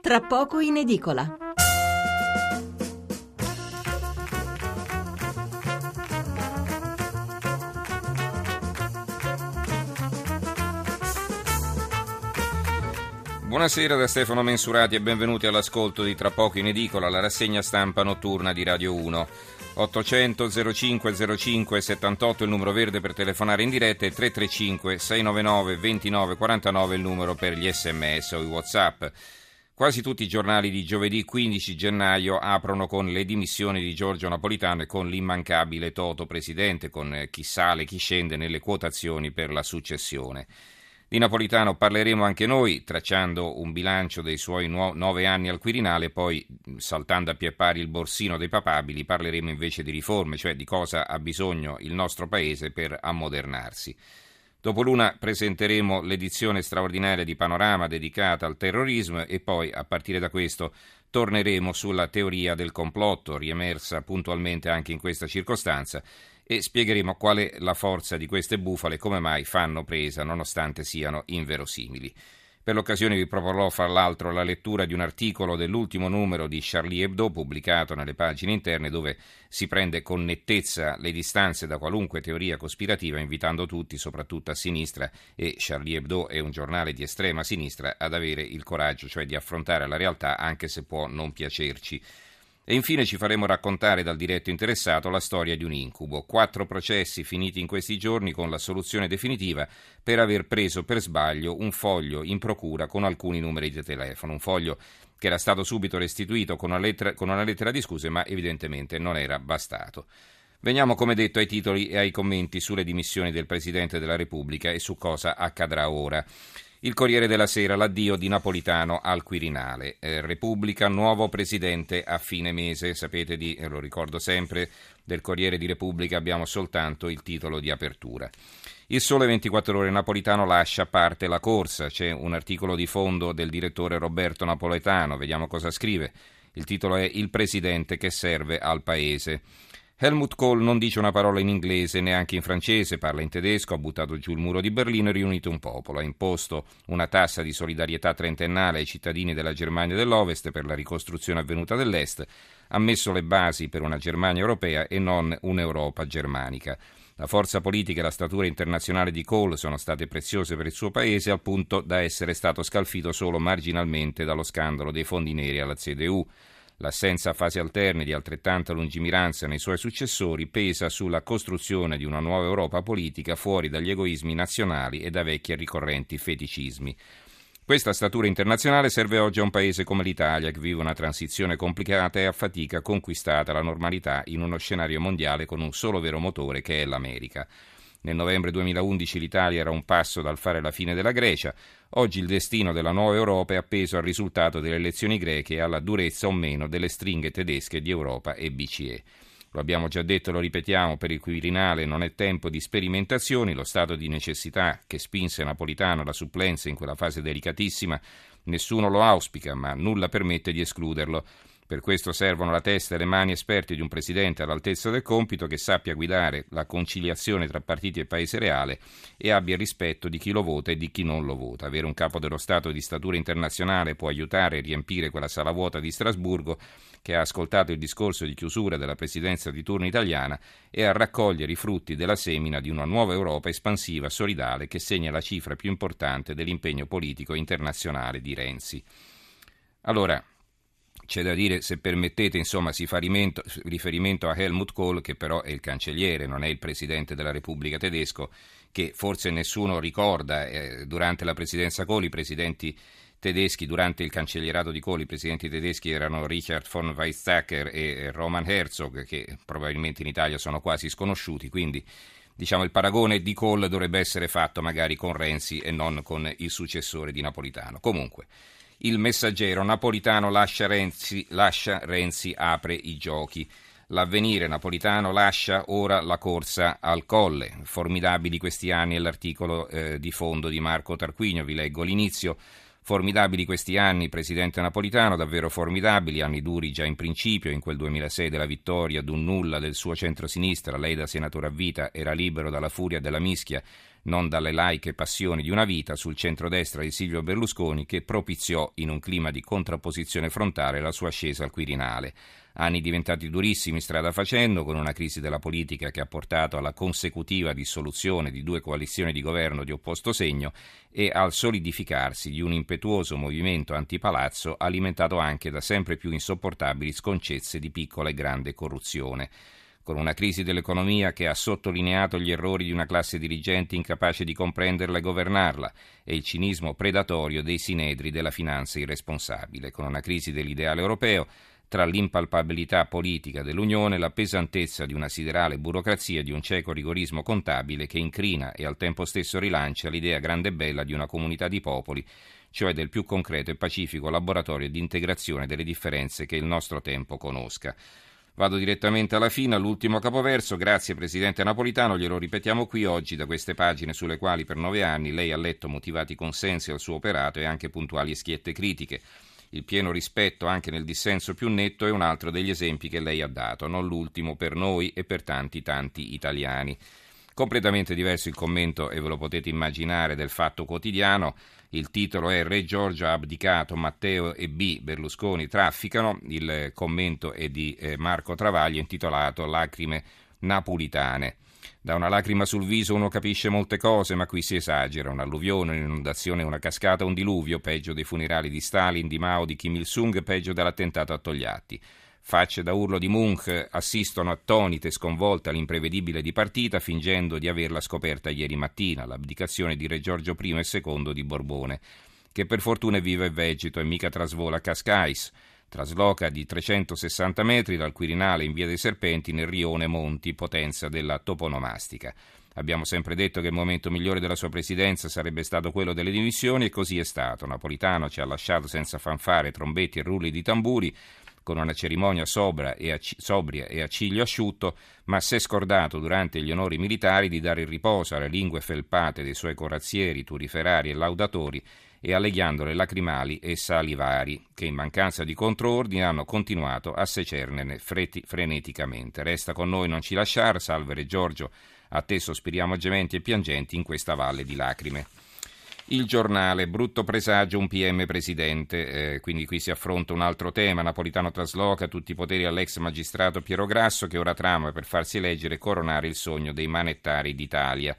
Tra poco in edicola. Buonasera da Stefano Mensurati e benvenuti all'ascolto di Tra poco in edicola, la rassegna stampa notturna di Radio 1. 800 05 05 78 il numero verde per telefonare in diretta e 335 699 29 49 il numero per gli sms o i whatsapp. Quasi tutti i giornali di giovedì 15 gennaio aprono con le dimissioni di Giorgio Napolitano e con l'immancabile Toto Presidente, con chi sale, chi scende nelle quotazioni per la successione. Di Napolitano parleremo anche noi, tracciando un bilancio dei suoi nove anni al Quirinale, poi saltando a pie pari il borsino dei papabili, parleremo invece di riforme, cioè di cosa ha bisogno il nostro Paese per ammodernarsi. Dopo l'una presenteremo l'edizione straordinaria di Panorama dedicata al terrorismo e poi, a partire da questo, torneremo sulla teoria del complotto, riemersa puntualmente anche in questa circostanza, e spiegheremo qual è la forza di queste bufale e come mai fanno presa nonostante siano inverosimili. Per l'occasione vi proporrò fra l'altro la lettura di un articolo dell'ultimo numero di Charlie Hebdo pubblicato nelle pagine interne dove si prende con nettezza le distanze da qualunque teoria cospirativa invitando tutti, soprattutto a sinistra e Charlie Hebdo è un giornale di estrema sinistra, ad avere il coraggio cioè di affrontare la realtà anche se può non piacerci. E infine ci faremo raccontare dal diretto interessato la storia di un incubo. Quattro processi finiti in questi giorni con la soluzione definitiva per aver preso per sbaglio un foglio in procura con alcuni numeri di telefono. Un foglio che era stato subito restituito con una lettera, con una lettera di scuse, ma evidentemente non era bastato. Veniamo, come detto, ai titoli e ai commenti sulle dimissioni del Presidente della Repubblica e su cosa accadrà ora. Il Corriere della Sera, l'addio di Napolitano al Quirinale. Eh, Repubblica, nuovo presidente a fine mese. Sapete di, eh, lo ricordo sempre, del Corriere di Repubblica abbiamo soltanto il titolo di apertura. Il Sole 24 Ore Napolitano lascia parte la corsa. C'è un articolo di fondo del direttore Roberto Napoletano. Vediamo cosa scrive. Il titolo è Il presidente che serve al paese. Helmut Kohl non dice una parola in inglese, neanche in francese, parla in tedesco, ha buttato giù il muro di Berlino e riunito un popolo, ha imposto una tassa di solidarietà trentennale ai cittadini della Germania dell'Ovest per la ricostruzione avvenuta dell'Est, ha messo le basi per una Germania europea e non un'Europa germanica. La forza politica e la statura internazionale di Kohl sono state preziose per il suo paese al punto da essere stato scalfito solo marginalmente dallo scandalo dei fondi neri alla CDU. L'assenza a fasi alterne di altrettanta lungimiranza nei suoi successori pesa sulla costruzione di una nuova Europa politica fuori dagli egoismi nazionali e da vecchi e ricorrenti feticismi. Questa statura internazionale serve oggi a un paese come l'Italia, che vive una transizione complicata e a fatica conquistata la normalità in uno scenario mondiale con un solo vero motore che è l'America. Nel novembre 2011 l'Italia era un passo dal fare la fine della Grecia. Oggi il destino della nuova Europa è appeso al risultato delle elezioni greche e alla durezza o meno delle stringhe tedesche di Europa e BCE. Lo abbiamo già detto e lo ripetiamo, per il Quirinale non è tempo di sperimentazioni, lo stato di necessità che spinse Napolitano alla supplenza in quella fase delicatissima, nessuno lo auspica, ma nulla permette di escluderlo. Per questo servono la testa e le mani esperte di un presidente all'altezza del compito che sappia guidare la conciliazione tra partiti e paese reale e abbia il rispetto di chi lo vota e di chi non lo vota. Avere un capo dello Stato di statura internazionale può aiutare a riempire quella sala vuota di Strasburgo che ha ascoltato il discorso di chiusura della presidenza di turno italiana e a raccogliere i frutti della semina di una nuova Europa espansiva, solidale, che segna la cifra più importante dell'impegno politico internazionale di Renzi. Allora, c'è da dire, se permettete, insomma, si fa riferimento a Helmut Kohl, che però è il cancelliere, non è il presidente della Repubblica tedesco, che forse nessuno ricorda. Eh, durante la presidenza Kohl i presidenti tedeschi, durante il cancellierato di Kohl, i presidenti tedeschi erano Richard von Weizsäcker e Roman Herzog, che probabilmente in Italia sono quasi sconosciuti, quindi diciamo, il paragone di Kohl dovrebbe essere fatto magari con Renzi e non con il successore di Napolitano. Comunque. Il messaggero Napolitano lascia Renzi, lascia Renzi apre i giochi. L'avvenire napolitano lascia ora la corsa al colle. Formidabili questi anni è l'articolo eh, di fondo di Marco Tarquinio, vi leggo l'inizio. Formidabili questi anni, presidente napolitano, davvero formidabili, anni duri già in principio, in quel 2006 della vittoria d'un nulla del suo centro-sinistra, lei da senatore a vita era libero dalla furia della mischia, non dalle laiche passioni di una vita sul centrodestra di Silvio Berlusconi che propiziò in un clima di contrapposizione frontale la sua ascesa al Quirinale. Anni diventati durissimi strada facendo, con una crisi della politica che ha portato alla consecutiva dissoluzione di due coalizioni di governo di opposto segno e al solidificarsi di un impetuoso movimento antipalazzo alimentato anche da sempre più insopportabili sconcezze di piccola e grande corruzione con una crisi dell'economia che ha sottolineato gli errori di una classe dirigente incapace di comprenderla e governarla e il cinismo predatorio dei sinedri della finanza irresponsabile, con una crisi dell'ideale europeo tra l'impalpabilità politica dell'Unione e la pesantezza di una siderale burocrazia di un cieco rigorismo contabile che incrina e al tempo stesso rilancia l'idea grande e bella di una comunità di popoli, cioè del più concreto e pacifico laboratorio di integrazione delle differenze che il nostro tempo conosca. Vado direttamente alla fine, all'ultimo capoverso. Grazie Presidente Napolitano, glielo ripetiamo qui oggi da queste pagine sulle quali per nove anni lei ha letto motivati consensi al suo operato e anche puntuali e schiette critiche. Il pieno rispetto anche nel dissenso più netto è un altro degli esempi che lei ha dato, non l'ultimo per noi e per tanti tanti italiani. Completamente diverso il commento, e ve lo potete immaginare, del fatto quotidiano. Il titolo è Re Giorgio ha abdicato, Matteo e B. Berlusconi trafficano. Il commento è di eh, Marco Travaglio intitolato Lacrime napolitane. Da una lacrima sul viso uno capisce molte cose, ma qui si esagera. Un'alluvione, un'inondazione, una cascata, un diluvio, peggio dei funerali di Stalin, di Mao, di Kim Il-sung, peggio dell'attentato a Togliatti. Facce da urlo di Munch assistono attonite e sconvolte all'imprevedibile dipartita, fingendo di averla scoperta ieri mattina, l'abdicazione di Re Giorgio I e II di Borbone, che per fortuna è vivo e vegeto e mica trasvola Cascais. Trasloca di 360 metri dal Quirinale in via dei Serpenti nel rione Monti, potenza della toponomastica. Abbiamo sempre detto che il momento migliore della sua presidenza sarebbe stato quello delle dimissioni e così è stato. Napolitano ci ha lasciato senza fanfare, trombetti e rulli di tamburi con una cerimonia sobria e, a, ciglio asciutto, ma si è scordato durante gli onori militari di dare riposo alle lingue felpate dei suoi corazzieri, turiferari e laudatori e alle ghiandole lacrimali e salivari, che in mancanza di controordine hanno continuato a secernene freti, freneticamente. Resta con noi, non ci lasciare, salvere Giorgio, a te sospiriamo gementi e piangenti in questa valle di lacrime. Il giornale, brutto presagio, un PM presidente, eh, quindi qui si affronta un altro tema, Napolitano trasloca tutti i poteri all'ex magistrato Piero Grasso che ora trama per farsi eleggere e coronare il sogno dei manettari d'Italia.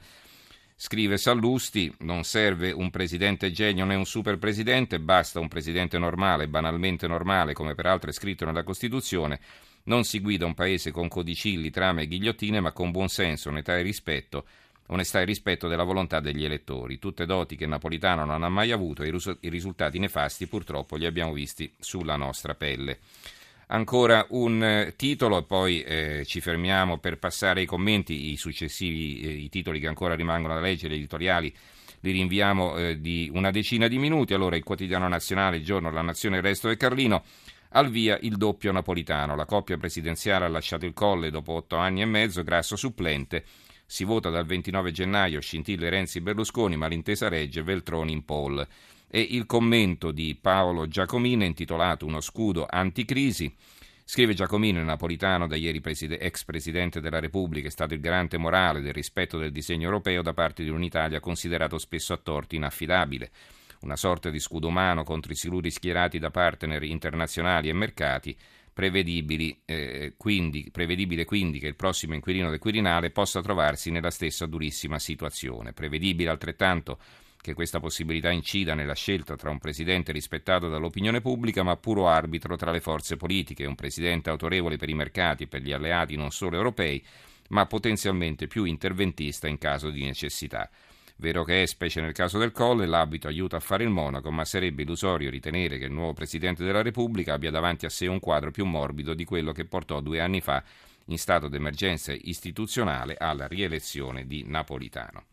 Scrive Sallusti, non serve un presidente genio né un super presidente, basta un presidente normale, banalmente normale, come peraltro è scritto nella Costituzione. Non si guida un paese con codicilli, trame e ghigliottine, ma con buonsenso, onestà e rispetto onestà e rispetto della volontà degli elettori, tutte doti che Napolitano non ha mai avuto e i risultati nefasti purtroppo li abbiamo visti sulla nostra pelle. Ancora un eh, titolo e poi eh, ci fermiamo per passare ai commenti, i successivi eh, i titoli che ancora rimangono da leggere, gli editoriali li rinviamo eh, di una decina di minuti. Allora il quotidiano nazionale, il giorno, la nazione, il resto del Carlino. Al via il doppio napolitano. La coppia presidenziale ha lasciato il colle dopo otto anni e mezzo, grasso supplente. Si vota dal 29 gennaio, scintille Renzi Berlusconi, ma l'intesa regge Veltroni in poll. E il commento di Paolo Giacomino intitolato Uno scudo anticrisi. Scrive Giacomino, il napolitano, da ieri preside- ex presidente della Repubblica, è stato il garante morale del rispetto del disegno europeo da parte di un'Italia considerato spesso a torti inaffidabile. Una sorta di scudo umano contro i siluri schierati da partner internazionali e mercati prevedibili, eh, quindi, prevedibile quindi che il prossimo inquilino del Quirinale possa trovarsi nella stessa durissima situazione. Prevedibile altrettanto che questa possibilità incida nella scelta tra un presidente rispettato dall'opinione pubblica ma puro arbitro tra le forze politiche, un presidente autorevole per i mercati e per gli alleati non solo europei, ma potenzialmente più interventista in caso di necessità. Vero che è, specie nel caso del Colle, l'abito aiuta a fare il monaco, ma sarebbe illusorio ritenere che il nuovo Presidente della Repubblica abbia davanti a sé un quadro più morbido di quello che portò due anni fa, in stato d'emergenza istituzionale, alla rielezione di Napolitano.